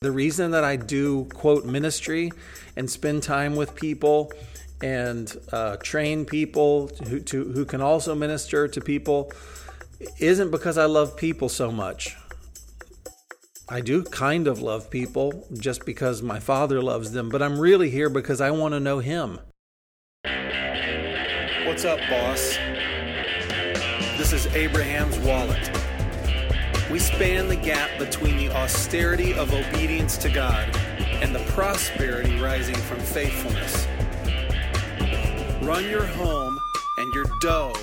The reason that I do quote ministry and spend time with people and uh, train people who, to, who can also minister to people isn't because I love people so much. I do kind of love people just because my father loves them, but I'm really here because I want to know him. What's up, boss? This is Abraham's wallet. We span the gap between the austerity of obedience to God and the prosperity rising from faithfulness. Run your home and your dough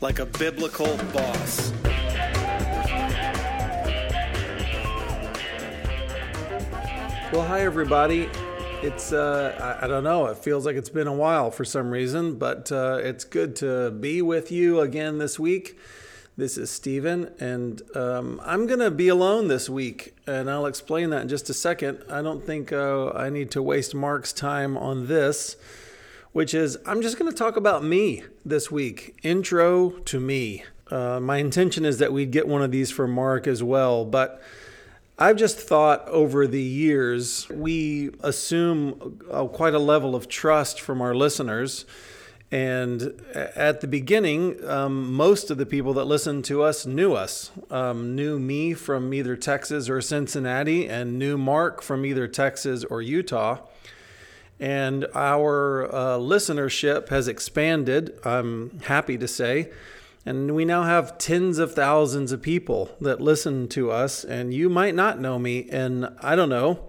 like a biblical boss. Well, hi, everybody. It's, uh, I, I, don't know, it feels like it's been a while for some reason, but uh, it's good to be with you again this week. This is Stephen, and um, I'm going to be alone this week, and I'll explain that in just a second. I don't think uh, I need to waste Mark's time on this, which is I'm just going to talk about me this week. Intro to me. Uh, my intention is that we'd get one of these for Mark as well, but I've just thought over the years, we assume uh, quite a level of trust from our listeners and at the beginning, um, most of the people that listened to us knew us, um, knew me from either Texas or Cincinnati, and knew Mark from either Texas or Utah. And our uh, listenership has expanded, I'm happy to say. And we now have tens of thousands of people that listen to us. And you might not know me. And I don't know,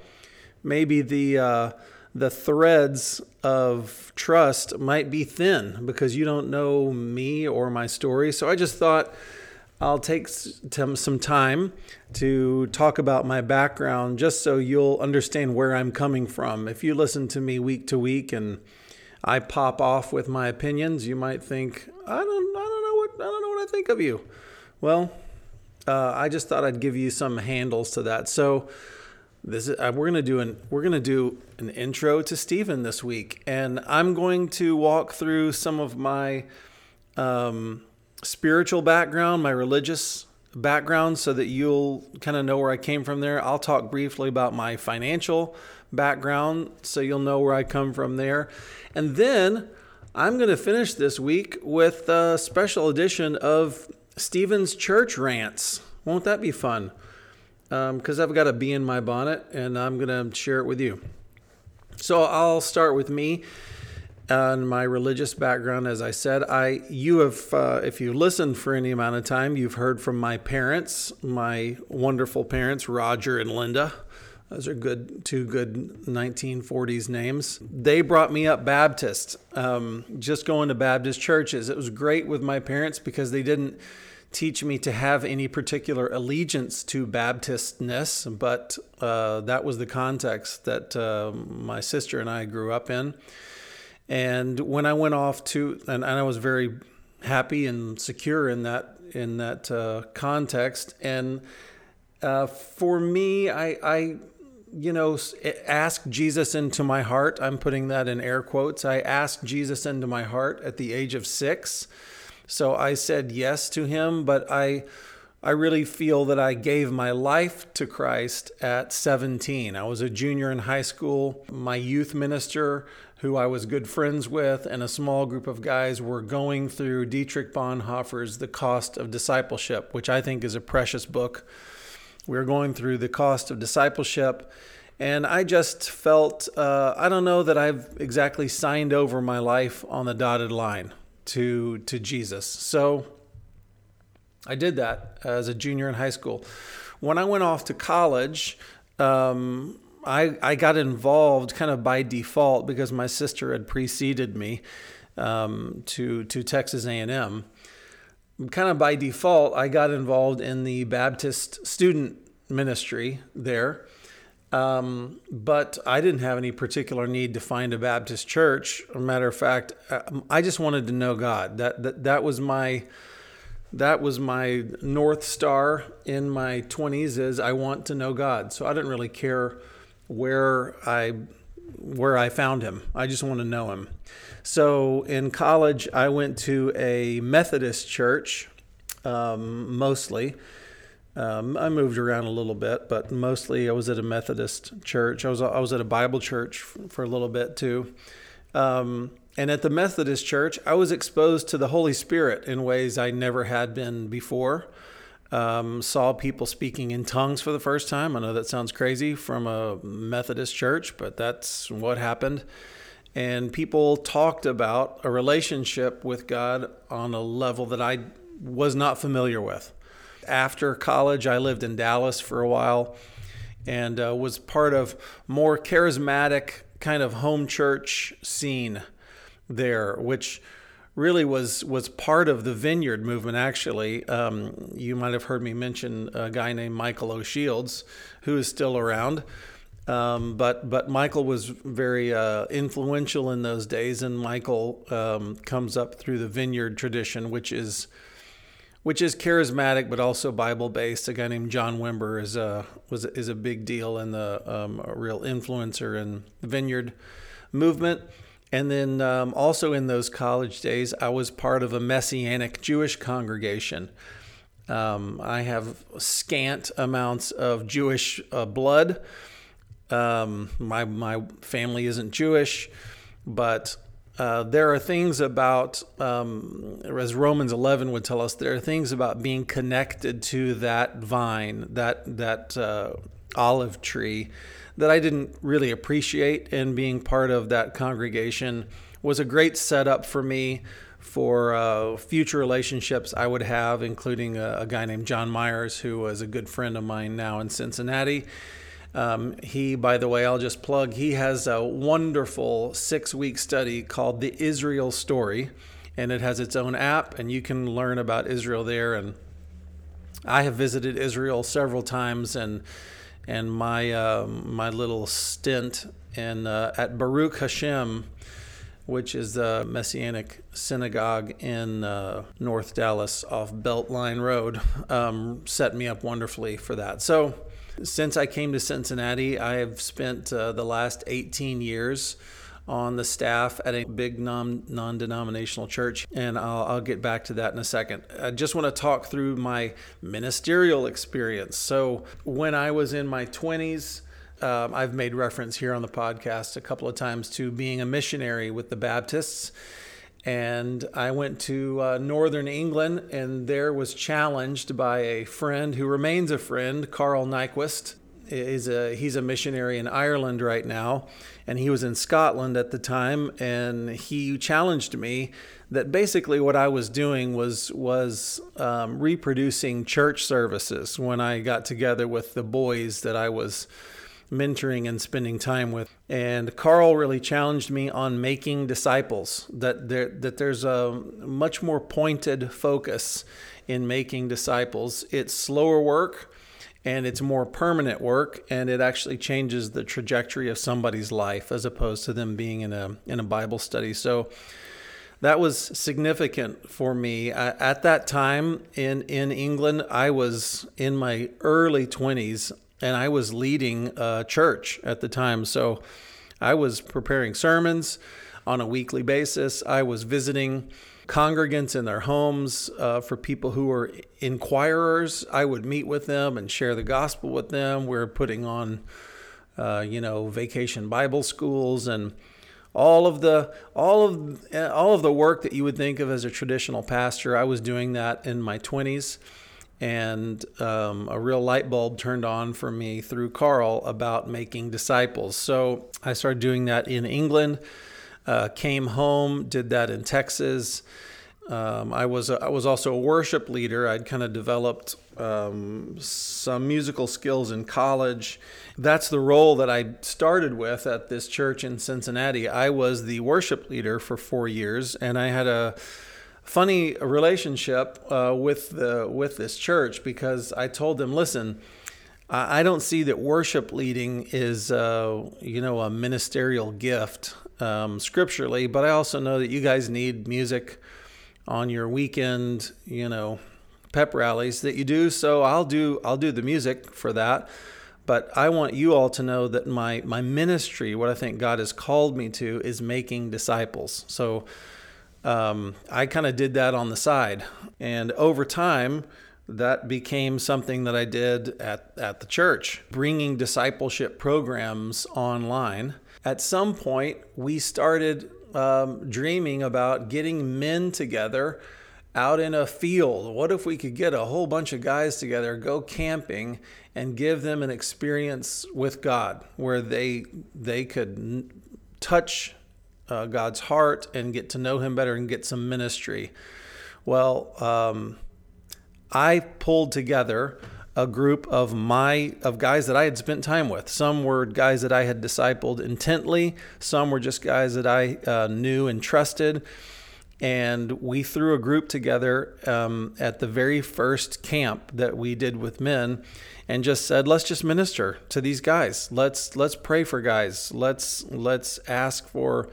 maybe the. Uh, the threads of trust might be thin because you don't know me or my story. So I just thought I'll take some time to talk about my background just so you'll understand where I'm coming from. If you listen to me week to week and I pop off with my opinions, you might think, I don't, I don't know what, I don't know what I think of you. Well, uh, I just thought I'd give you some handles to that. So, this is, uh, we're gonna do an we're gonna do an intro to Stephen this week, and I'm going to walk through some of my um, spiritual background, my religious background, so that you'll kind of know where I came from. There, I'll talk briefly about my financial background, so you'll know where I come from there, and then I'm going to finish this week with a special edition of Stephen's Church Rants. Won't that be fun? Because um, I've got a bee in my bonnet and I'm going to share it with you. So I'll start with me and my religious background. As I said, I you have uh, if you listened for any amount of time, you've heard from my parents, my wonderful parents, Roger and Linda. Those are good, two good 1940s names. They brought me up Baptist, um, just going to Baptist churches. It was great with my parents because they didn't teach me to have any particular allegiance to Baptistness, but uh, that was the context that uh, my sister and I grew up in. And when I went off to, and, I was very happy and secure in that in that uh, context. And uh, for me, I, I you know, ask Jesus into my heart. I'm putting that in air quotes. I asked Jesus into my heart at the age of six. So I said yes to him, but I I really feel that I gave my life to Christ at 17. I was a junior in high school. My youth minister, who I was good friends with, and a small group of guys were going through Dietrich Bonhoeffer's The Cost of Discipleship, which I think is a precious book. We were going through The Cost of Discipleship. And I just felt, uh, I don't know that I've exactly signed over my life on the dotted line to to Jesus. So I did that as a junior in high school. When I went off to college, um, I I got involved kind of by default because my sister had preceded me um, to to Texas A and M. Kind of by default, I got involved in the Baptist student ministry there. Um, but I didn't have any particular need to find a Baptist church. a matter of fact, um, I just wanted to know God. That that that was my that was my north star in my 20s is I want to know God. So I didn't really care where I where I found him. I just want to know him. So in college, I went to a Methodist church um, mostly Um, I moved around a little bit, but mostly I was at a Methodist church. I was I was at a Bible church for a little bit too. Um, and at the Methodist church, I was exposed to the Holy Spirit in ways I never had been before. Um, saw people speaking in tongues for the first time. I know that sounds crazy from a Methodist church, but that's what happened. And people talked about a relationship with God on a level that I was not familiar with. After college, I lived in Dallas for a while and uh, was part of more charismatic kind of home church scene there, which really was was part of the vineyard movement. Actually, um, you might have heard me mention a guy named Michael O'Shields, who is still around. Um, but but Michael was very uh, influential in those days, and Michael um, comes up through the vineyard tradition, which is which is charismatic but also Bible based. A guy named John Wimber is a was is a big deal and the um, a real influencer in the vineyard movement. And then um, also in those college days, I was part of a Messianic Jewish congregation. Um, I have scant amounts of Jewish uh, blood. Um, my my family isn't Jewish, but uh, there are things about, um, as Romans 11 would tell us, there are things about being connected to that vine, that that uh, olive tree, that I didn't really appreciate, and being part of that congregation was a great setup for me for uh, future relationships I would have, including a, a, guy named John Myers, who was a good friend of mine now in Cincinnati. Um, he, by the way, I'll just plug, he has a wonderful six week study called The Israel Story, and it has its own app, and you can learn about Israel there. And I have visited Israel several times, and and my uh, my little stint in uh, at Baruch Hashem, which is the Messianic synagogue in uh, North Dallas off Beltline Road, um, set me up wonderfully for that. So, since I came to Cincinnati, I have spent uh, the last 18 years on the staff at a big non denominational church, and I'll, I'll, get back to that in a second. I just want to talk through my ministerial experience. So, when I was in my 20s, um, I've made reference here on the podcast a couple of times to being a missionary with the Baptists. And I went to uh, Northern England and there was challenged by a friend who remains a friend, Carl Nyquist. He's a, he's a missionary in Ireland right now and he was in Scotland at the time, and he challenged me that basically what I was doing was was um, reproducing church services when I got together with the boys that I was mentoring and spending time with. And Carl really challenged me on making disciples. That there that there's a much more pointed focus in making disciples. It's slower work and it's more permanent work and it actually changes the trajectory of somebody's life as opposed to them being in a in a Bible study. So that was significant for me. at that time in in England, I was in my early 20s and I was leading a church at the time. So I was preparing sermons on a weekly basis. I was visiting congregants in their homes, uh, for people who were inquirers. I would meet with them and share the gospel with them. We're putting on, uh, you know, vacation Bible schools and all of the all of all of the work that you would think of as a traditional pastor. I was doing that in my twenties. And um, a real light bulb turned on for me through Carl about making disciples. So I started doing that in England. Uh, came home, did that in Texas. Um, I was a, I was also a worship leader. I'd kind of developed um, some musical skills in college. That's the role that I started with at this church in Cincinnati. I was the worship leader for four years, and I had a funny relationship uh, with the with this church because I told them, listen. I don't see that worship leading is, uh, you know, a ministerial gift um, scripturally, but I also know that you guys need music on your weekend, you know, pep rallies that you do. So I'll do I'll do the music for that. But I want you all to know that my my ministry, what I think God has called me to, is making disciples. So um, I kind of did that on the side, and over time, that became something that I did at, at the church, bringing discipleship programs online. At some point, we started um, dreaming about getting men together out in a field. What if we could get a whole bunch of guys together, go camping, and give them an experience with God where they they could touch uh, God's heart and get to know Him better and get some ministry. Well, um, I pulled together a group of my of guys that I had spent time with. Some were guys that I had discipled intently. Some were just guys that I uh, knew and trusted and we threw a group together um, at the very first camp that we did with men and just said let's just minister to these guys let's let's pray for guys let's let's ask for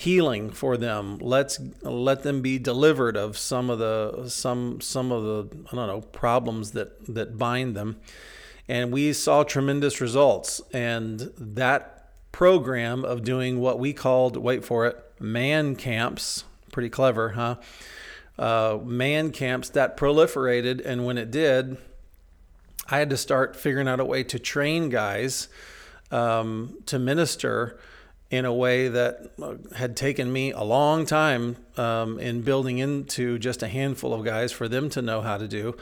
healing for them. Let's let them be delivered of some of the some some of the i don't know problems that that bind them. And we saw tremendous results. And that program of doing what we called wait for it man camps Pretty clever, huh? Uh, man camps that proliferated, and when it did, I had to start figuring out a way to train guys um, to minister in a way that uh, had taken me a long time um, in building into just a handful of guys for them to know how to do.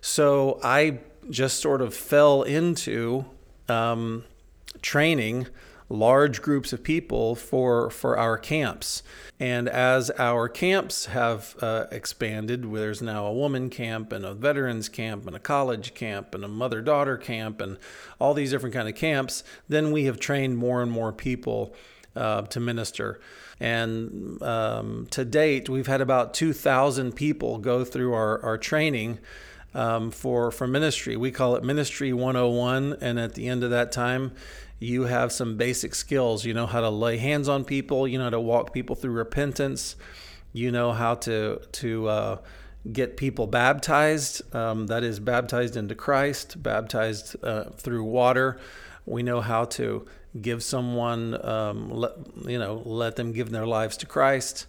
So I just sort of fell into um, training large groups of people for for our camps. And as our camps have uh, expanded, there's now a woman camp and a veterans camp and a college camp and a mother daughter camp and all these different kind of camps. Then we have trained more and more people uh, to minister. And um, to date, we've had about 2,000 people go through our, our training. Um, for for ministry. We call it Ministry 101, and at the end of that time, you have some basic skills. You know how to lay hands on people. You know how to walk people through repentance. You know how to to uh, get people baptized. Um, that is baptized into Christ, baptized uh, through water. We know how to give someone, um, you know, let them give their lives to Christ.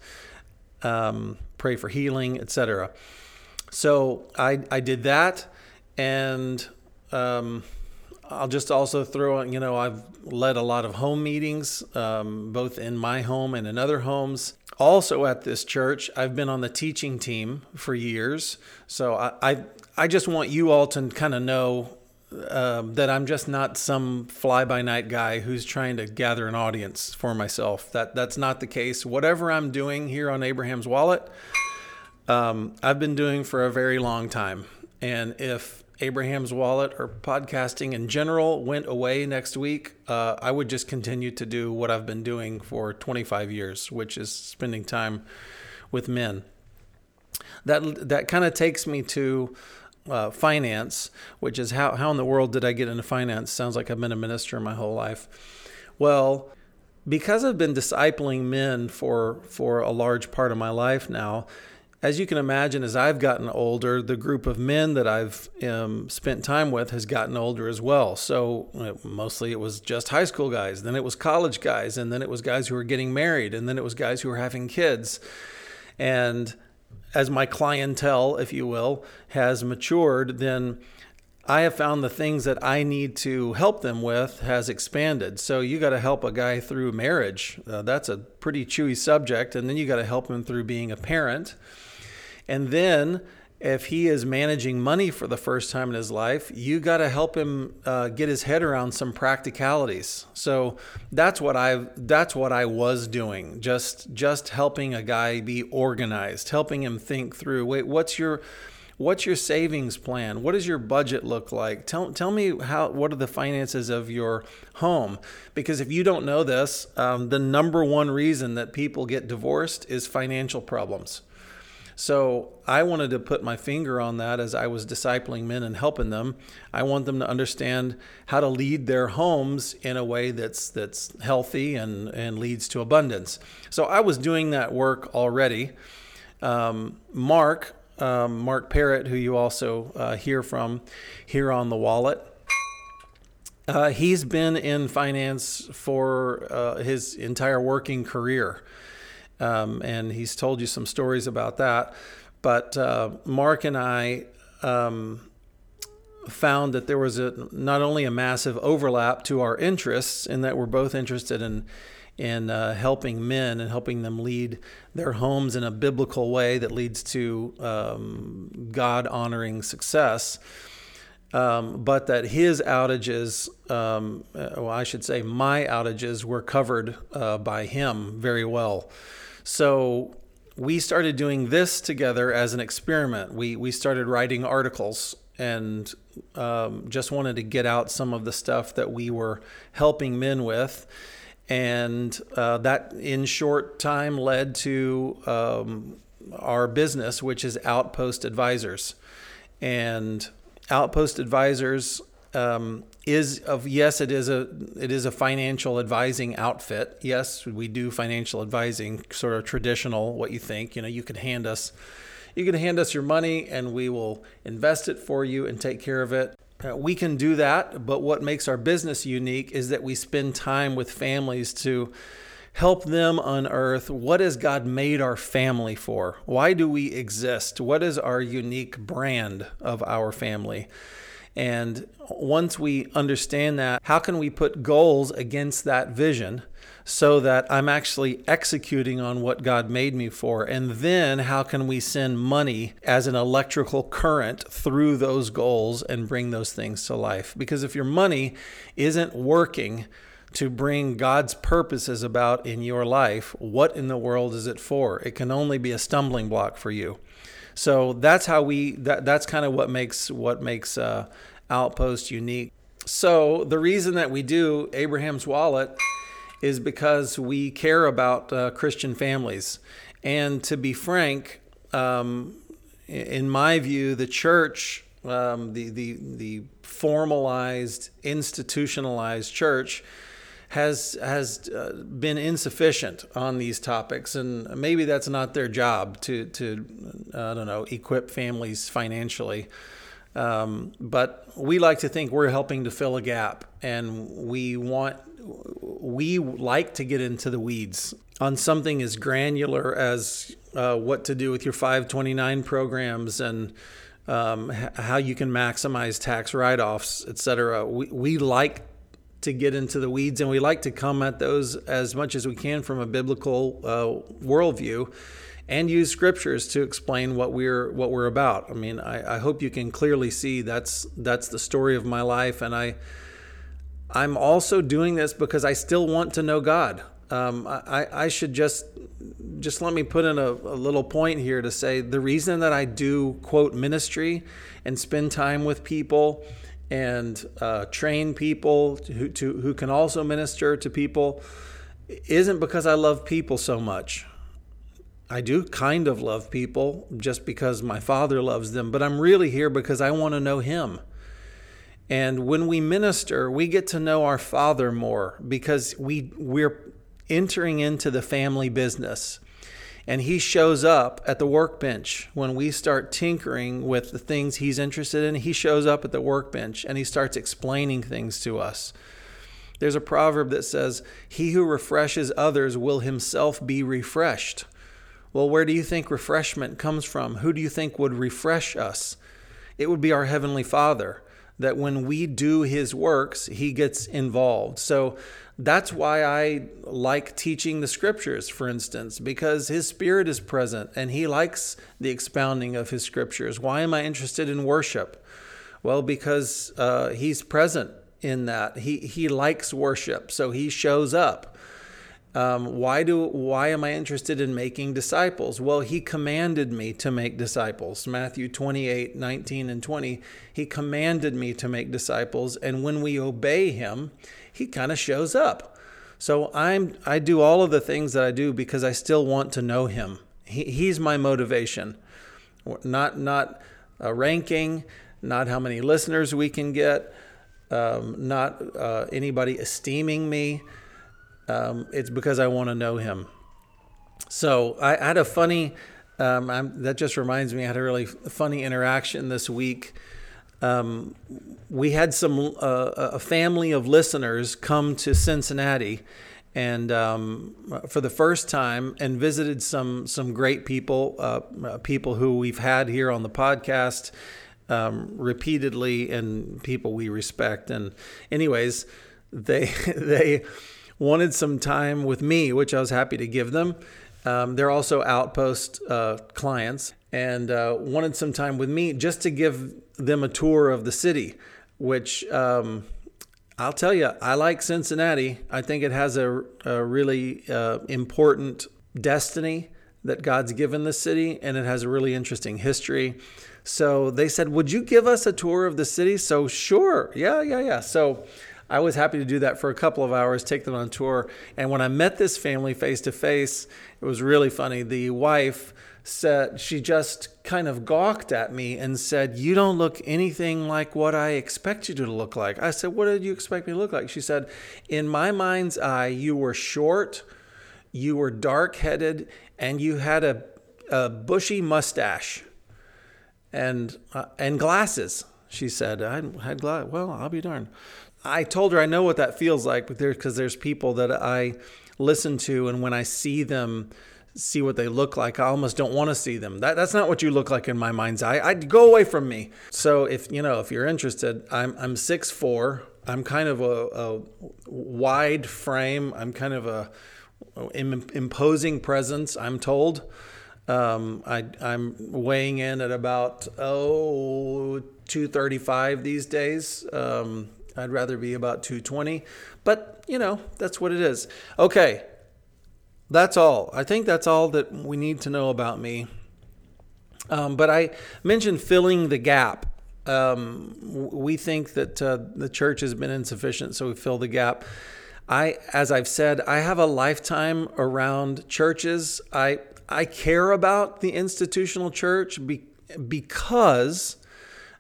Um, pray for healing, etc. So I I did that, and um, I'll just also throw in, you know, I've led a lot of home meetings, um, both in my home and in other homes. Also at this church, I've been on the teaching team for years. So I, I, I just want you all to kind of know um, that I'm just not some fly by night guy who's trying to gather an audience for myself. That that's not the case. Whatever I'm doing here on Abraham's Wallet, um, I've been doing for a very long time. And if Abraham's Wallet or podcasting in general went away next week, uh, I would just continue to do what I've been doing for 25 years, which is spending time with men. That that kind of takes me to uh, finance, which is how how in the world did I get into finance? Sounds like I've been a minister my whole life. Well, because I've been discipling men for for a large part of my life now as you can imagine, as I've gotten older, the group of men that I've um, spent time with has gotten older as well. So uh, mostly it was just high school guys, then it was college guys, and then it was guys who were getting married, and then it was guys who were having kids. And as my clientele, if you will, has matured, then I have found the things that I need to help them with has expanded. So you got to help a guy through marriage. Uh, that's a pretty chewy subject. And then you got to help him through being a parent. And then if he is managing money for the first time in his life, you got to help him uh, get his head around some practicalities. So that's what I that's what I was doing. Just just helping a guy be organized, helping him think through. Wait, what's your what's your savings plan? What does your budget look like? Tell tell me how what are the finances of your home? Because if you don't know this, um, the number one reason that people get divorced is financial problems. So I wanted to put my finger on that as I was discipling men and helping them. I want them to understand how to lead their homes in a way that's that's healthy and and leads to abundance. So I was doing that work already. Um, Mark, um, Mark Parrott, who you also uh, hear from here on the wallet. Uh, he's been in finance for uh, his entire working career um, and he's told you some stories about that. But uh, Mark and I um, found that there was a not only a massive overlap to our interests in that we're both interested in in uh, helping men and helping them lead their homes in a biblical way that leads to um, God honoring success. Um, but that his outages, um, uh, well, I should say, my outages were covered uh, by him very well. So we started doing this together as an experiment. We we started writing articles and um, just wanted to get out some of the stuff that we were helping men with. And uh, that, in short time, led to um, our business, which is Outpost Advisors. And Outpost Advisors um, is of yes, it is a it is a financial advising outfit. Yes, we do financial advising, sort of traditional. What you think? You know, you can hand us you can hand us your money and we will invest it for you and take care of it. Uh, we can do that, but what makes our business unique is that we spend time with families to help them unearth what has God made our family for? Why do we exist? What is our unique brand of our family? And once we understand that, how can we put goals against that vision? so that I'm actually executing on what God made me for? And then how can we send money as an electrical current through those goals and bring those things to life? Because if your money isn't working, to bring God's purposes about in your life, what in the world is it for? It can only be a stumbling block for you. So that's how we. That, that's kind of what makes what makes uh, Outpost unique. So the reason that we do Abraham's Wallet is because we care about uh, Christian families. And to be frank, um, in my view, the church, um, the, the, the formalized, institutionalized church, has has uh, been insufficient on these topics, and maybe that's not their job to to I don't know equip families financially. Um, but we like to think we're helping to fill a gap, and we want we like to get into the weeds on something as granular as uh, what to do with your 529 programs and um, how you can maximize tax write-offs, et cetera. We, we like to get into the weeds and we like to come at those as much as we can from a biblical uh, worldview and use scriptures to explain what we're what we're about. I mean, I, I hope you can clearly see that's that's the story of my life, and I I'm also doing this because I still want to know God. Um, I, I should just just let me put in a, a, little point here to say the reason that I do quote ministry and spend time with people and uh, train people who, to, who can also minister to people isn't because I love people so much. I do kind of love people just because my father loves them, but I'm really here because I want to know him. And when we minister, we get to know our Father more because we we're entering into the family business. And he shows up at the workbench when we start tinkering with the things he's interested in. He shows up at the workbench and he starts explaining things to us. There's a proverb that says, He who refreshes others will himself be refreshed. Well, where do you think refreshment comes from? Who do you think would refresh us? It would be our Heavenly Father that when we do his works, he gets involved. So that's why I like teaching the scriptures, for instance, because his spirit is present and he likes the expounding of his scriptures. Why am I interested in worship? Well, because uh, he's present in that. He, he likes worship, so he shows up. Um, why do why am I interested in making disciples? Well, he commanded me to make disciples. Matthew 28, 19 and 20. He commanded me to make disciples, and when we obey him, he kind of shows up. So I'm I do all of the things that I do because I still want to know him. He, he's my motivation. Not not a ranking, not how many listeners we can get, um, not uh, anybody esteeming me um, it's because I want to know him. So I, had a funny, um, that just reminds me, I had a really funny interaction this week. Um, we had some uh, a family of listeners come to Cincinnati, and um, for the first time, and visited some some great people, uh, people who we've had here on the podcast, um, repeatedly and people we respect. And, anyways, they they wanted some time with me, which I was happy to give them. Um, they're also outpost uh, clients and uh, wanted some time with me just to give them a tour of the city, which um, I'll tell you, I like Cincinnati. I think it has a, a really uh, important destiny that God's given the city, and it has a really interesting history. So they said, Would you give us a tour of the city? So, sure. Yeah, yeah, yeah. So I was happy to do that for a couple of hours, take them on tour. And when I met this family face to face, it was really funny. The wife said, she just kind of gawked at me and said, You don't look anything like what I expect you to look like. I said, What did you expect me to look like? She said, In my mind's eye, you were short, you were dark headed, and you had a, a bushy mustache and, uh, and glasses. She said, I had glasses. Well, I'll be darned. I told her I know what that feels like because there's people that I listen to, and when I see them, see what they look like. I almost don't want to see them. That, that's not what you look like in my mind's eye. I'd go away from me. So if you know, if you're interested, I'm I'm six four. I'm kind of a, a wide frame. I'm kind of a imposing presence. I'm told. Um, I, I'm weighing in at about oh 235 these days. Um, I'd rather be about 220, but you know that's what it is. Okay, that's all. I think that's all that we need to know about me. Um, but I mentioned filling the gap. Um, we think that uh, the church has been insufficient, so we fill the gap. I, as I've said, I have a lifetime around churches. I I care about the institutional church be, because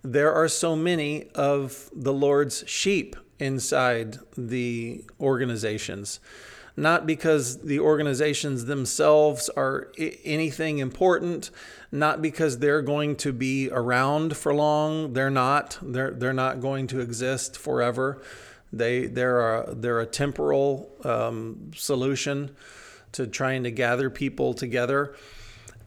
there are so many of the Lord's sheep inside the organizations not because the organizations themselves are anything important, not because they're going to be around for long. They're not. They're they're not going to exist forever. They they're a, they're a temporal um, solution to trying to gather people together.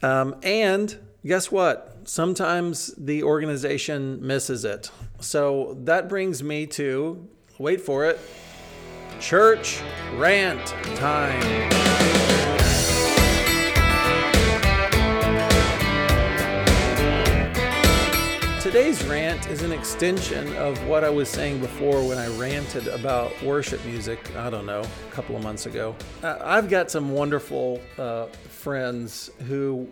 Um, and guess what? Sometimes the organization misses it. So that brings me to wait for it church rant time. Today's rant is an extension of what I was saying before when I ranted about worship music, I don't know, a couple of months ago. I've got some wonderful uh, friends who,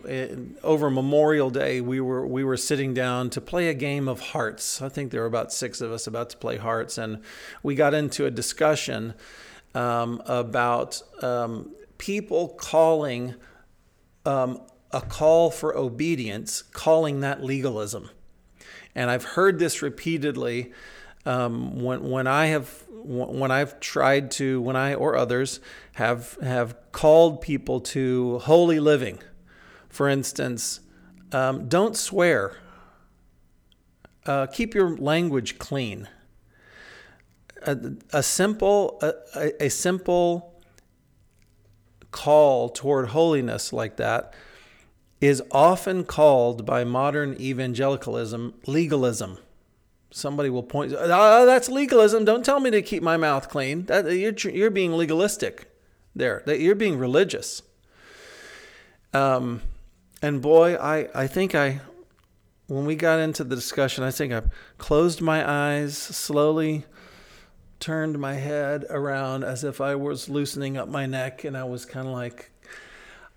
over Memorial Day, we were, we were sitting down to play a game of hearts. I think there were about six of us about to play hearts, and we got into a discussion um, about um, people calling um, a call for obedience, calling that legalism and I've heard this repeatedly um, when when I have when I've tried to when I or others have have called people to holy living. For instance, um, don't swear. Uh, keep your language clean. A, a simple a, a simple call toward holiness like that is often called by modern evangelicalism legalism. Somebody will point, oh, that's legalism. Don't tell me to keep my mouth clean. That, you're, you're being legalistic there, that you're being religious. Um, and boy, I, I think I, when we got into the discussion, I think I closed my eyes, slowly turned my head around as if I was loosening up my neck, and I was kind of like,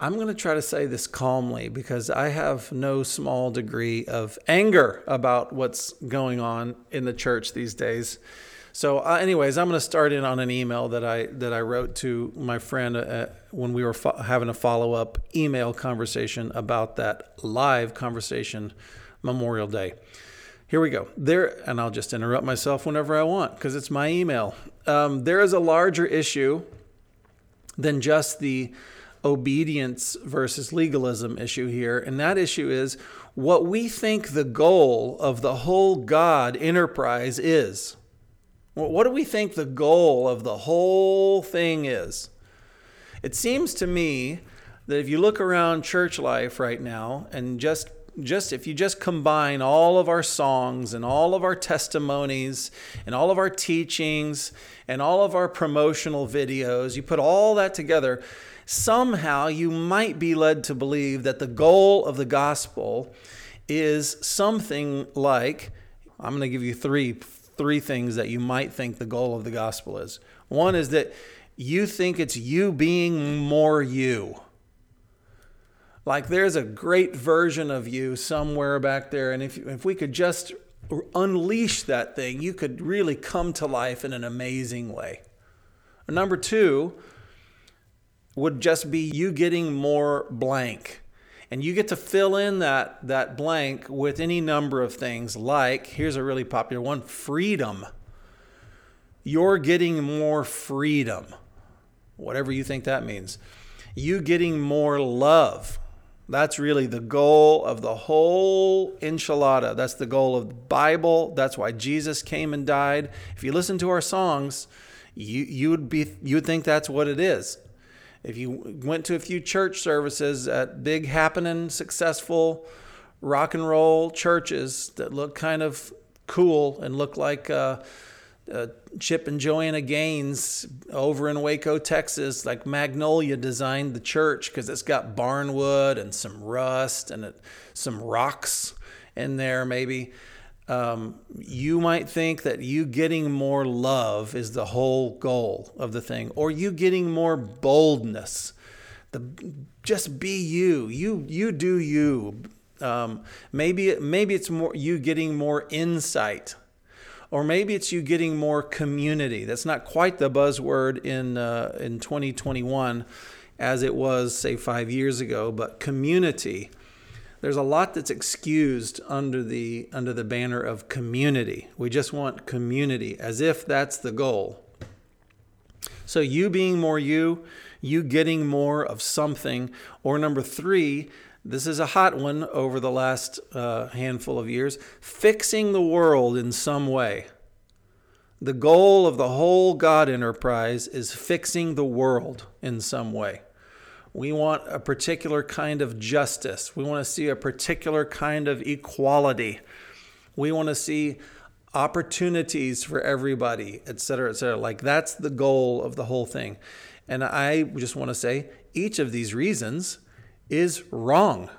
I'm going to try to say this calmly because I have no small degree of anger about what's going on in the church these days. So, uh, anyways, I'm going to start in on an email that I that I wrote to my friend uh, when we were fo- having a follow up email conversation about that live conversation Memorial Day. Here we go. There, and I'll just interrupt myself whenever I want because it's my email. Um, there is a larger issue than just the obedience versus legalism issue here. And that issue is what we think the goal of the whole God enterprise is. What do we think the goal of the whole thing is? It seems to me that if you look around church life right now and just just if you just combine all of our songs and all of our testimonies and all of our teachings and all of our promotional videos, you put all that together, somehow you might be led to believe that the goal of the gospel is something like I'm going to give you three three things that you might think the goal of the gospel is. One is that you think it's you being more you. Like there's a great version of you somewhere back there, and if, if we could just unleash that thing, you could really come to life in an amazing way. Number two would just be you getting more blank. And you get to fill in that, that blank with any number of things, like here's a really popular one freedom. You're getting more freedom, whatever you think that means. You getting more love. That's really the goal of the whole enchilada. That's the goal of the Bible. That's why Jesus came and died. If you listen to our songs, you, you would be you would think that's what it is. If you went to a few church services at big happening successful rock and roll churches that look kind of cool and look like uh, uh, Chip and Joanna Gaines over in Waco, Texas, like Magnolia designed the church because it's got barnwood and some rust and it, some rocks in there, maybe. Um, you might think that you getting more love is the whole goal of the thing, or you getting more boldness. The, just be you. You you do you. Um, maybe maybe it's more you getting more insight or maybe it's you getting more community. That's not quite the buzzword in uh, in 2021 as it was say 5 years ago, but community. There's a lot that's excused under the under the banner of community. We just want community as if that's the goal. So you being more you, you getting more of something, or number 3, this is a hot one over the last uh, handful of years fixing the world in some way. The goal of the whole God enterprise is fixing the world in some way. We want a particular kind of justice. We want to see a particular kind of equality. We want to see opportunities for everybody, et cetera, et cetera. Like that's the goal of the whole thing. And I just want to say each of these reasons is wrong.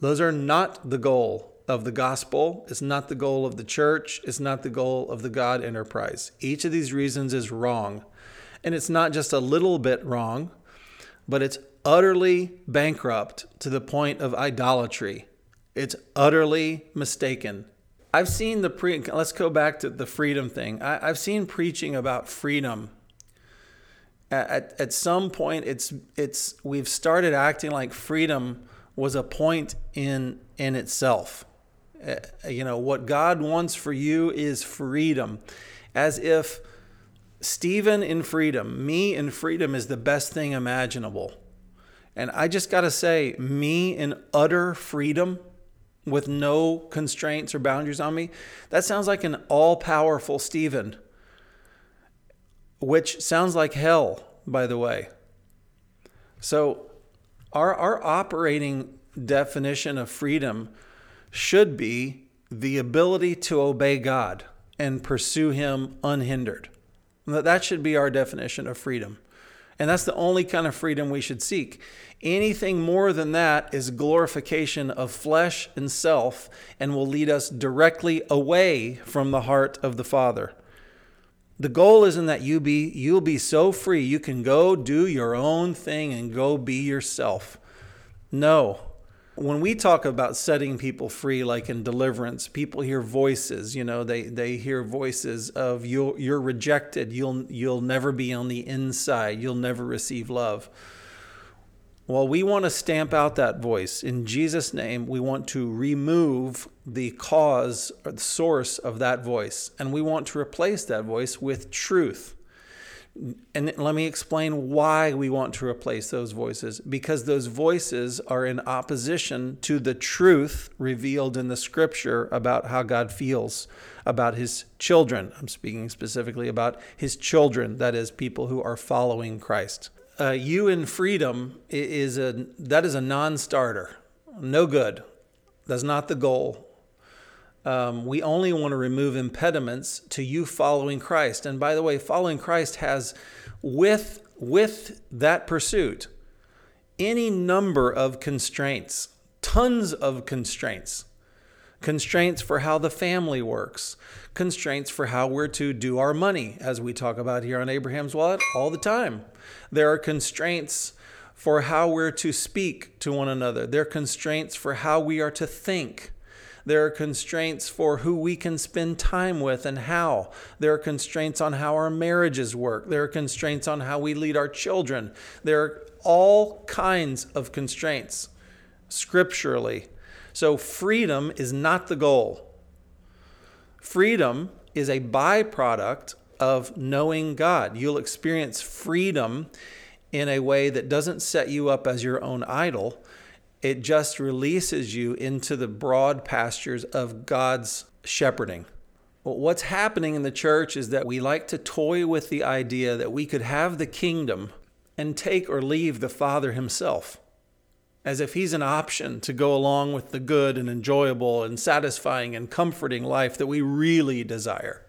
Those are not the goal of the gospel. It's not the goal of the church. It's not the goal of the God enterprise. Each of these reasons is wrong. And it's not just a little bit wrong, but it's utterly bankrupt to the point of idolatry. It's utterly mistaken. I've seen the pre, let's go back to the freedom thing. I, have seen preaching about freedom at, at some point it's it's we've started acting like freedom was a point in in itself uh, you know what god wants for you is freedom as if stephen in freedom me in freedom is the best thing imaginable and i just got to say me in utter freedom with no constraints or boundaries on me that sounds like an all-powerful stephen which sounds like hell, by the way. So, our, our operating definition of freedom should be the ability to obey God and pursue Him unhindered. That should be our definition of freedom. And that's the only kind of freedom we should seek. Anything more than that is glorification of flesh and self and will lead us directly away from the heart of the Father. The goal isn't that you be you'll be so free you can go do your own thing and go be yourself. No. When we talk about setting people free like in deliverance, people hear voices, you know, they they hear voices of you you're rejected, you'll you'll never be on the inside, you'll never receive love. Well, we want to stamp out that voice. In Jesus' name, we want to remove the cause or the source of that voice, and we want to replace that voice with truth. And let me explain why we want to replace those voices. Because those voices are in opposition to the truth revealed in the scripture about how God feels about his children. I'm speaking specifically about his children, that is, people who are following Christ uh, you in freedom is a that is a non-starter, no good. That's not the goal. Um, we only want to remove impediments to you following Christ. And by the way, following Christ has, with, with that pursuit, any number of constraints, tons of constraints. Constraints for how the family works, constraints for how we're to do our money, as we talk about here on Abraham's Wallet all the time. There are constraints for how we're to speak to one another, there are constraints for how we are to think. There are constraints for who we can spend time with and how. There are constraints on how our marriages work. There are constraints on how we lead our children. There are all kinds of constraints scripturally. So, freedom is not the goal. Freedom is a byproduct of knowing God. You'll experience freedom in a way that doesn't set you up as your own idol, it just releases you into the broad pastures of God's shepherding. Well, what's happening in the church is that we like to toy with the idea that we could have the kingdom and take or leave the Father Himself, as if He's an option to go along with the good and enjoyable and satisfying and comforting life that we really desire.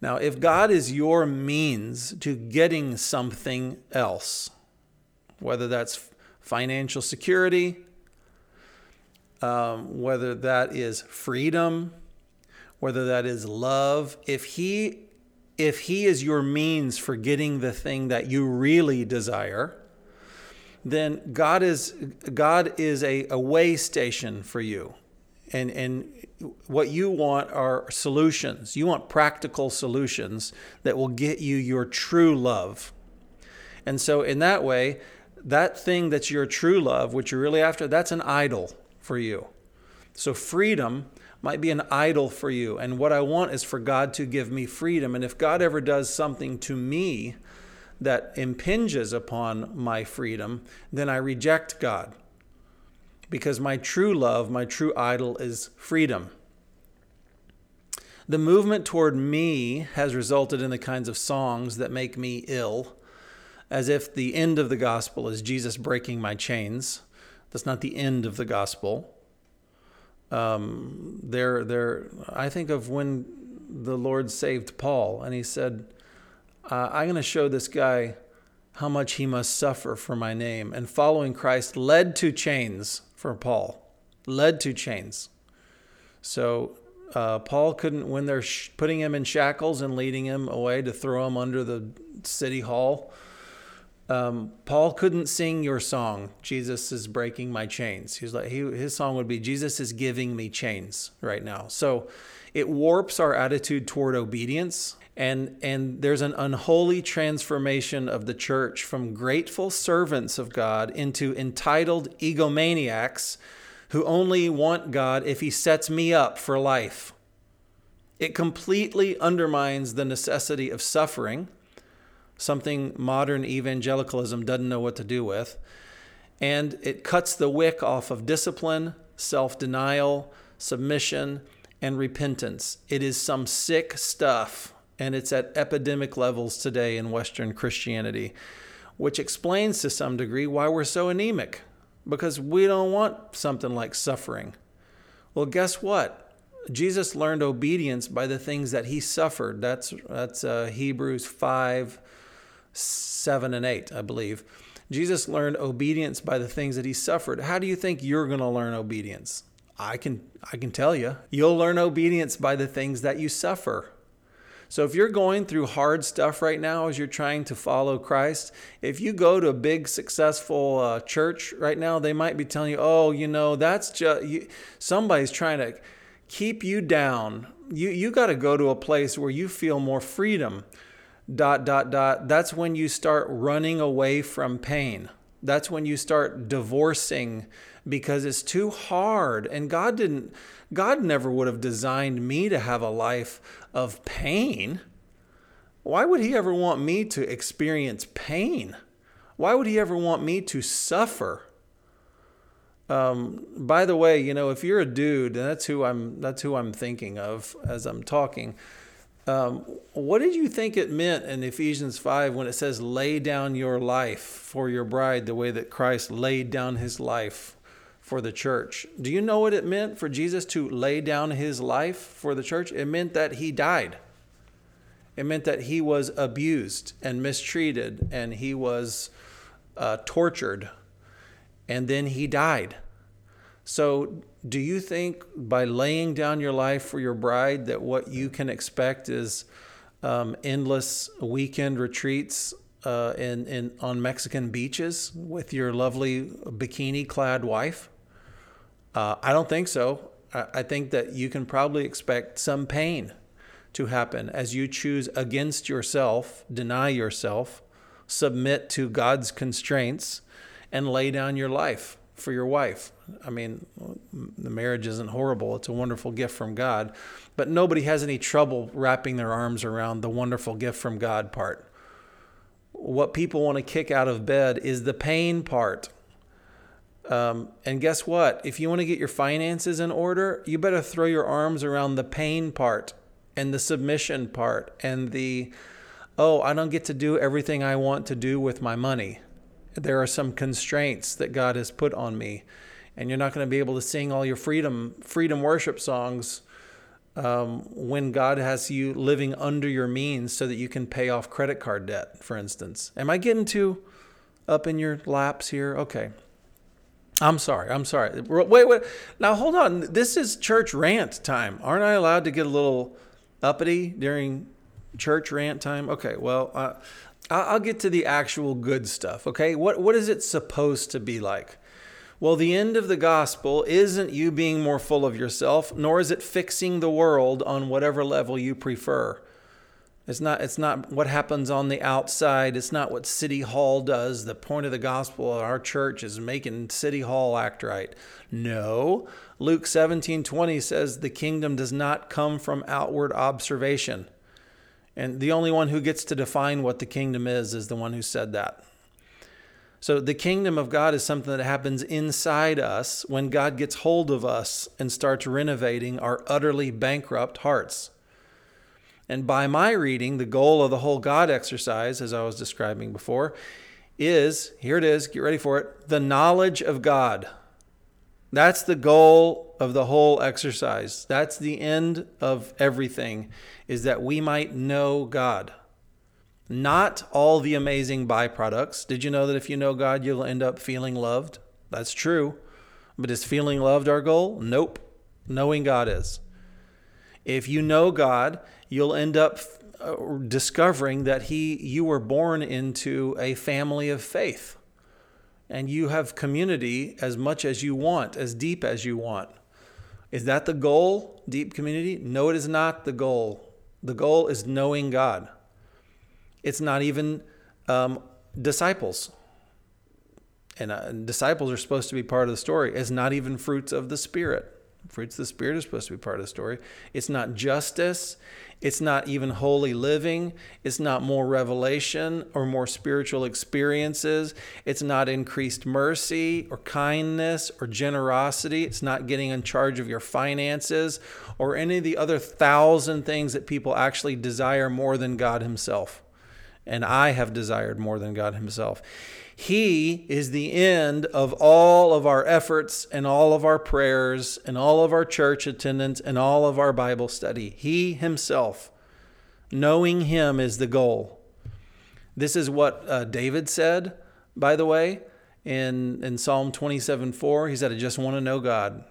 Now, if God is your means to getting something else, whether that's financial security, um, whether that is freedom, whether that is love, if he if he is your means for getting the thing that you really desire, then God is God is a, a way station for you. And and what you want are solutions. You want practical solutions that will get you your true love. And so in that way, that thing that's your true love, which you're really after, that's an idol for you. So freedom might be an idol for you. And what I want is for God to give me freedom. And if God ever does something to me that impinges upon my freedom, then I reject God. Because my true love, my true idol is freedom. The movement toward me has resulted in the kinds of songs that make me ill as if the end of the gospel is Jesus breaking my chains. That's not the end of the gospel. Um, there, there. I think of when the Lord saved Paul, and he said, uh, "I'm going to show this guy how much he must suffer for my name." And following Christ led to chains for Paul, led to chains. So uh, Paul couldn't, when they're sh- putting him in shackles and leading him away to throw him under the city hall um, Paul couldn't sing your song, Jesus is breaking my chains. He's like he, his song would be Jesus is giving me chains right now. So it warps our attitude toward obedience and and there's an unholy transformation of the church from grateful servants of God into entitled egomaniacs who only want God if he sets me up for life. It completely undermines the necessity of suffering something modern evangelicalism doesn't know what to do with. And it cuts the wick off of discipline, self denial, submission, and repentance. It is some sick stuff, and it's at epidemic levels today in Western Christianity, which explains to some degree why we're so anemic, because we don't want something like suffering. Well, guess what? Jesus learned obedience by the things that he suffered. That's, that's uh, Hebrews 5 7 and 8, I believe. Jesus learned obedience by the things that he suffered. How do you think you're going to learn obedience? I can I can tell you. You'll learn obedience by the things that you suffer. So if you're going through hard stuff right now as you're trying to follow Christ, if you go to a big successful uh, church right now, they might be telling you, "Oh, you know, that's just you, somebody's trying to keep you down. You you got to go to a place where you feel more freedom." Dot, dot, dot, that's when you start running away from pain. That's when you start divorcing because it's too hard. And God didn't, God never would have designed me to have a life of pain. Why would He ever want me to experience pain? Why would He ever want me to suffer? Um, by the way, you know, if you're a dude, and that's who I'm, that's who I'm thinking of as I'm talking. Um, what did you think it meant in Ephesians 5 when it says, lay down your life for your bride the way that Christ laid down his life for the church. Do you know what it meant for Jesus to lay down his life for the church? It meant that he died. It meant that he was abused and mistreated and he was uh, tortured and then he died. So, do you think by laying down your life for your bride that what you can expect is um, endless weekend retreats uh, in, in on Mexican beaches with your lovely bikini clad wife? Uh, I don't think so. I, I think that you can probably expect some pain to happen as you choose against yourself, deny yourself, submit to God's constraints, and lay down your life for your wife. I mean, the marriage isn't horrible, it's a wonderful gift from God, but nobody has any trouble wrapping their arms around the wonderful gift from God part. What people want to kick out of bed is the pain part. Um, and guess what? If you want to get your finances in order, you better throw your arms around the pain part and the submission part and the, oh, I don't get to do everything I want to do with my money. There are some constraints that God has put on me. And you're not going to be able to sing all your freedom freedom worship songs um, when God has you living under your means so that you can pay off credit card debt, for instance. Am I getting too up in your laps here? Okay. I'm sorry. I'm sorry. Wait, wait. Now hold on. This is church rant time. Aren't I allowed to get a little uppity during church rant time? Okay, well, uh, I'll get to the actual good stuff. Okay, what what is it supposed to be like? Well, the end of the gospel isn't you being more full of yourself, nor is it fixing the world on whatever level you prefer. It's not, it's not what happens on the outside. It's not what City Hall does. The point of the gospel of our church is making City Hall act right. No. Luke 17 20 says the kingdom does not come from outward observation. And the only one who gets to define what the kingdom is is the one who said that. So the kingdom of God is something that happens inside us when God gets hold of us and starts renovating our utterly bankrupt hearts. And by my reading, the goal of the whole God exercise, as I was describing before, is here it is, get ready for it the knowledge of God. That's the goal of the whole exercise. That's the end of everything, is that we might know God. Not all the amazing byproducts. Did you know that if you know God, you'll end up feeling loved? That's true. But is feeling loved our goal? Nope. Knowing God is. If you know God, you'll end up uh, discovering that he you were born into a family of faith and you have community as much as you want, as deep as you want. Is that the goal, deep community? No, it is not the goal. The goal is knowing God. It's not even um, disciples. And uh, disciples are supposed to be part of the story. It's not even fruits of the Spirit. Fruits of the Spirit is supposed to be part of the story. It's not justice. It's not even holy living. It's not more revelation or more spiritual experiences. It's not increased mercy or kindness or generosity. It's not getting in charge of your finances or any of the other thousand things that people actually desire more than God Himself. And I have desired more than God Himself. He is the end of all of our efforts and all of our prayers and all of our church attendance and all of our Bible study. He Himself. Knowing Him is the goal. This is what uh, David said, by the way, in, in Psalm 27 4. He said, I just want to know God.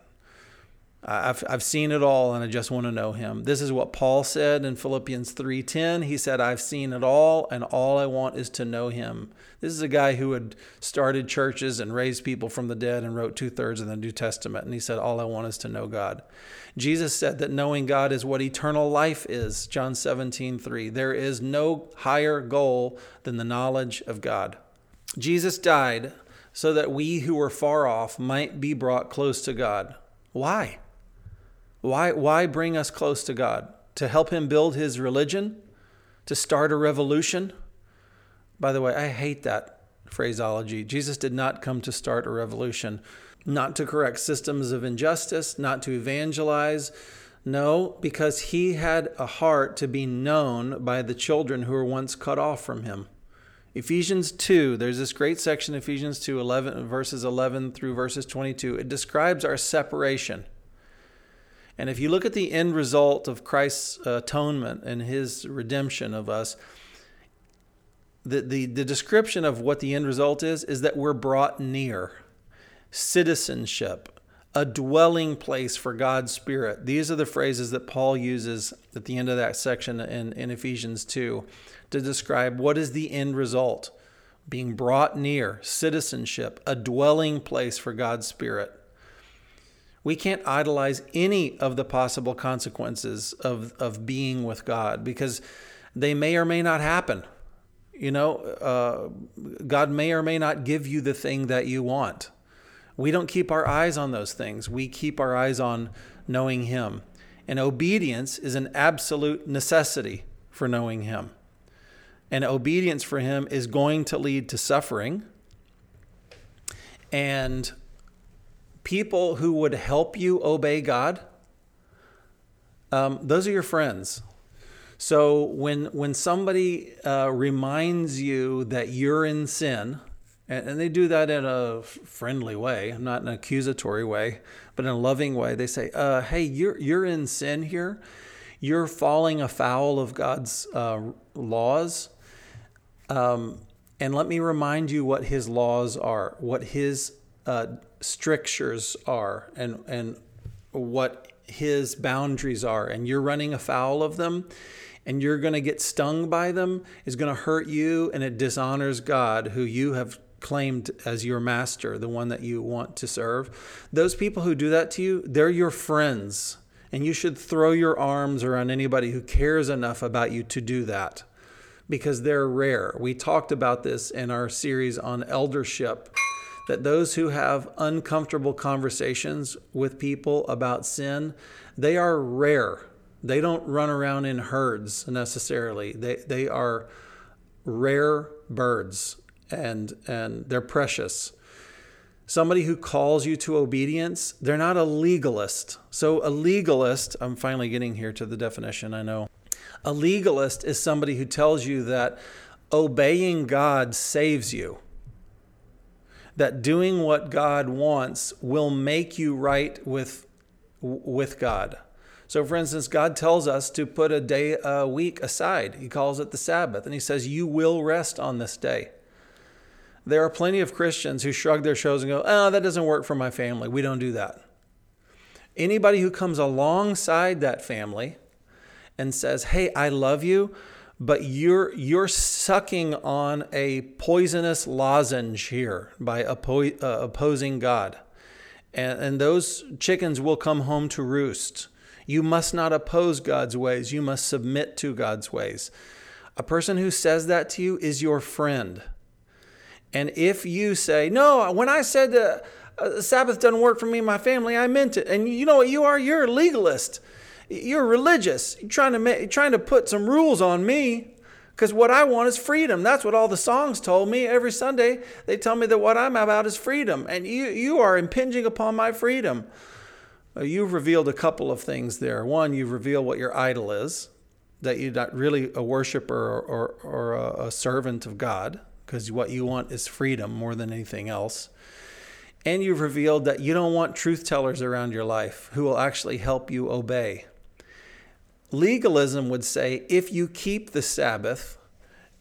I've, I've seen it all and I just want to know him. This is what Paul said in Philippians 3:10. He said, "I've seen it all and all I want is to know him." This is a guy who had started churches and raised people from the dead and wrote two-thirds of the New Testament. And he said, "All I want is to know God." Jesus said that knowing God is what eternal life is. John 17:3. There is no higher goal than the knowledge of God. Jesus died so that we who were far off might be brought close to God. Why? Why, why bring us close to God? To help him build his religion? To start a revolution? By the way, I hate that phraseology. Jesus did not come to start a revolution, not to correct systems of injustice, not to evangelize. No, because he had a heart to be known by the children who were once cut off from him. Ephesians 2, there's this great section, Ephesians 2, 11, verses 11 through verses 22. It describes our separation. And if you look at the end result of Christ's atonement and his redemption of us, the, the, the description of what the end result is, is that we're brought near citizenship, a dwelling place for God's Spirit. These are the phrases that Paul uses at the end of that section in, in Ephesians 2 to describe what is the end result being brought near, citizenship, a dwelling place for God's Spirit. We can't idolize any of the possible consequences of, of being with God because they may or may not happen. You know, uh, God may or may not give you the thing that you want. We don't keep our eyes on those things. We keep our eyes on knowing Him. And obedience is an absolute necessity for knowing Him. And obedience for Him is going to lead to suffering. And people who would help you obey God, um, those are your friends. So when when somebody uh, reminds you that you're in sin, and, and they do that in a friendly way, not an accusatory way, but in a loving way, they say, uh, "Hey, you're you're in sin here. You're falling afoul of God's uh, laws." Um, and let me remind you what His laws are, what His uh, strictures are, and and what His boundaries are, and you're running afoul of them and you're going to get stung by them is going to hurt you and it dishonors God, who you have claimed as your master, the one that you want to serve. Those people who do that to you, they're your friends. And you should throw your arms around anybody who cares enough about you to do that because they're rare. We talked about this in our series on eldership that those who have uncomfortable conversations with people about sin, they are rare. They don't run around in herds necessarily. They they are rare birds and and they're precious. Somebody who calls you to obedience, they're not a legalist. So a legalist, I'm finally getting here to the definition, I know. A legalist is somebody who tells you that obeying God saves you. That doing what God wants will make you right with with God. So, for instance, God tells us to put a day a week aside. He calls it the Sabbath, and He says, You will rest on this day. There are plenty of Christians who shrug their shoulders and go, Oh, that doesn't work for my family. We don't do that. Anybody who comes alongside that family and says, Hey, I love you, but you're you're sucking on a poisonous lozenge here by oppo- uh, opposing God. And, and those chickens will come home to roost. You must not oppose God's ways, you must submit to God's ways. A person who says that to you is your friend. And if you say, No, when I said the uh, Sabbath doesn't work for me and my family, I meant it. And you know what you are? You're a legalist. You're religious. You're trying to, make, trying to put some rules on me because what I want is freedom. That's what all the songs told me every Sunday. They tell me that what I'm about is freedom. And you, you are impinging upon my freedom. You've revealed a couple of things there. One, you've revealed what your idol is, that you're not really a worshiper or, or, or a, a servant of God, because what you want is freedom more than anything else. And you've revealed that you don't want truth tellers around your life who will actually help you obey. Legalism would say if you keep the Sabbath,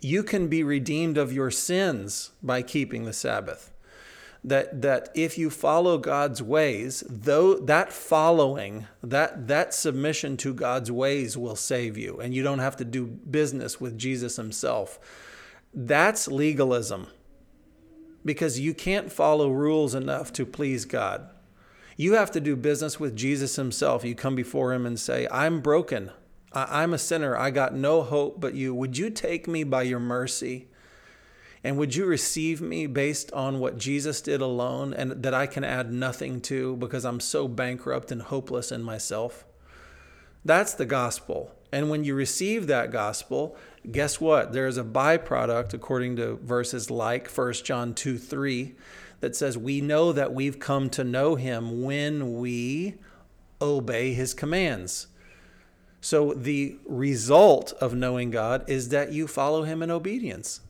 you can be redeemed of your sins by keeping the Sabbath that that if you follow God's ways, though that following, that that submission to God's ways will save you and you don't have to do business with Jesus himself. That's legalism. Because you can't follow rules enough to please God. You have to do business with Jesus himself. You come before him and say, "I'm broken. I'm a sinner. I got no hope but you. Would you take me by your mercy?" And would you receive me based on what Jesus did alone and that I can add nothing to because I'm so bankrupt and hopeless in myself? That's the gospel. And when you receive that gospel, guess what? There's a byproduct, according to verses like 1 John 2 3, that says, We know that we've come to know him when we obey his commands. So the result of knowing God is that you follow him in obedience.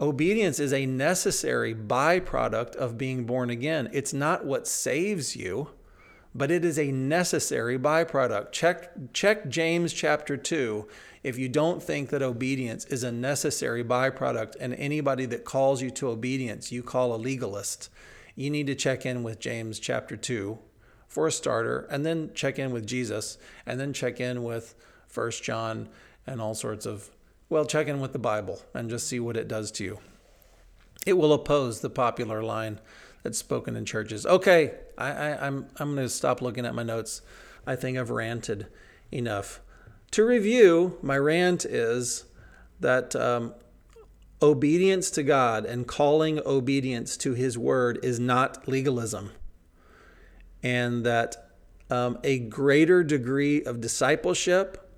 Obedience is a necessary byproduct of being born again. It's not what saves you, but it is a necessary byproduct. Check, check James chapter 2 if you don't think that obedience is a necessary byproduct, and anybody that calls you to obedience, you call a legalist. You need to check in with James chapter 2 for a starter, and then check in with Jesus, and then check in with First John and all sorts of well, check in with the Bible and just see what it does to you. It will oppose the popular line that's spoken in churches. Okay, I, I, I'm I'm going to stop looking at my notes. I think I've ranted enough. To review, my rant is that um, obedience to God and calling obedience to His word is not legalism, and that um, a greater degree of discipleship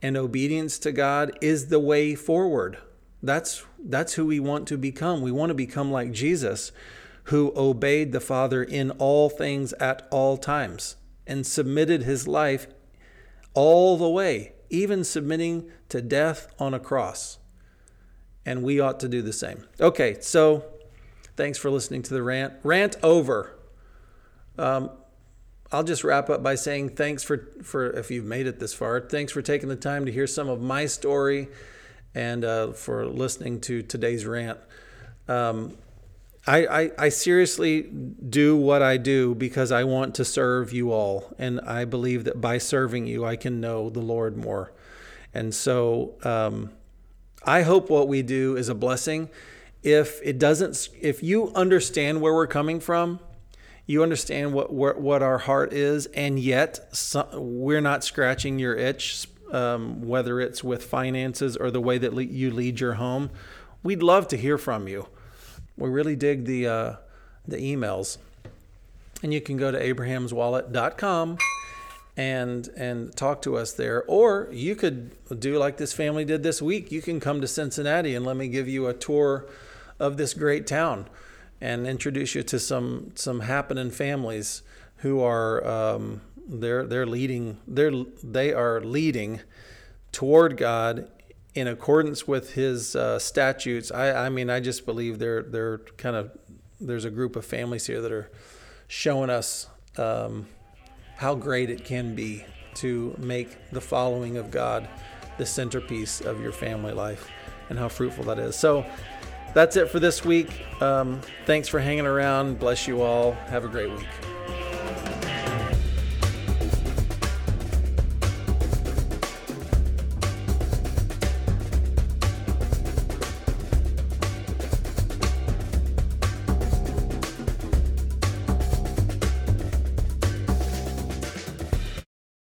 and obedience to God is the way forward. That's that's who we want to become. We want to become like Jesus, who obeyed the Father in all things at all times and submitted his life all the way, even submitting to death on a cross. And we ought to do the same. Okay, so thanks for listening to the rant. Rant over. Um, I'll just wrap up by saying thanks for, for if you've made it this far. Thanks for taking the time to hear some of my story and uh, for listening to today's rant. Um, I, I, I seriously do what I do because I want to serve you all. And I believe that by serving you, I can know the Lord more. And so um, I hope what we do is a blessing. If it doesn't, if you understand where we're coming from, you understand what what, what our heart is, and yet we're not scratching your itch, um, whether it's with finances or the way that le- you lead your home. We'd love to hear from you. We really dig the uh, the emails, and you can go to abrahamswallet.com and and talk to us there. Or you could do like this family did this week. You can come to Cincinnati and let me give you a tour of this great town and introduce you to some some happening families who are um, they're they're leading they're they are leading toward God in accordance with His uh, statutes. I I mean I just believe they're they're kind of there's a group of families here that are showing us um, how great it can be to make the following of God the centerpiece of your family life and how fruitful that is. So that's it for this week. Um, thanks for hanging around. Bless you all. Have a great week.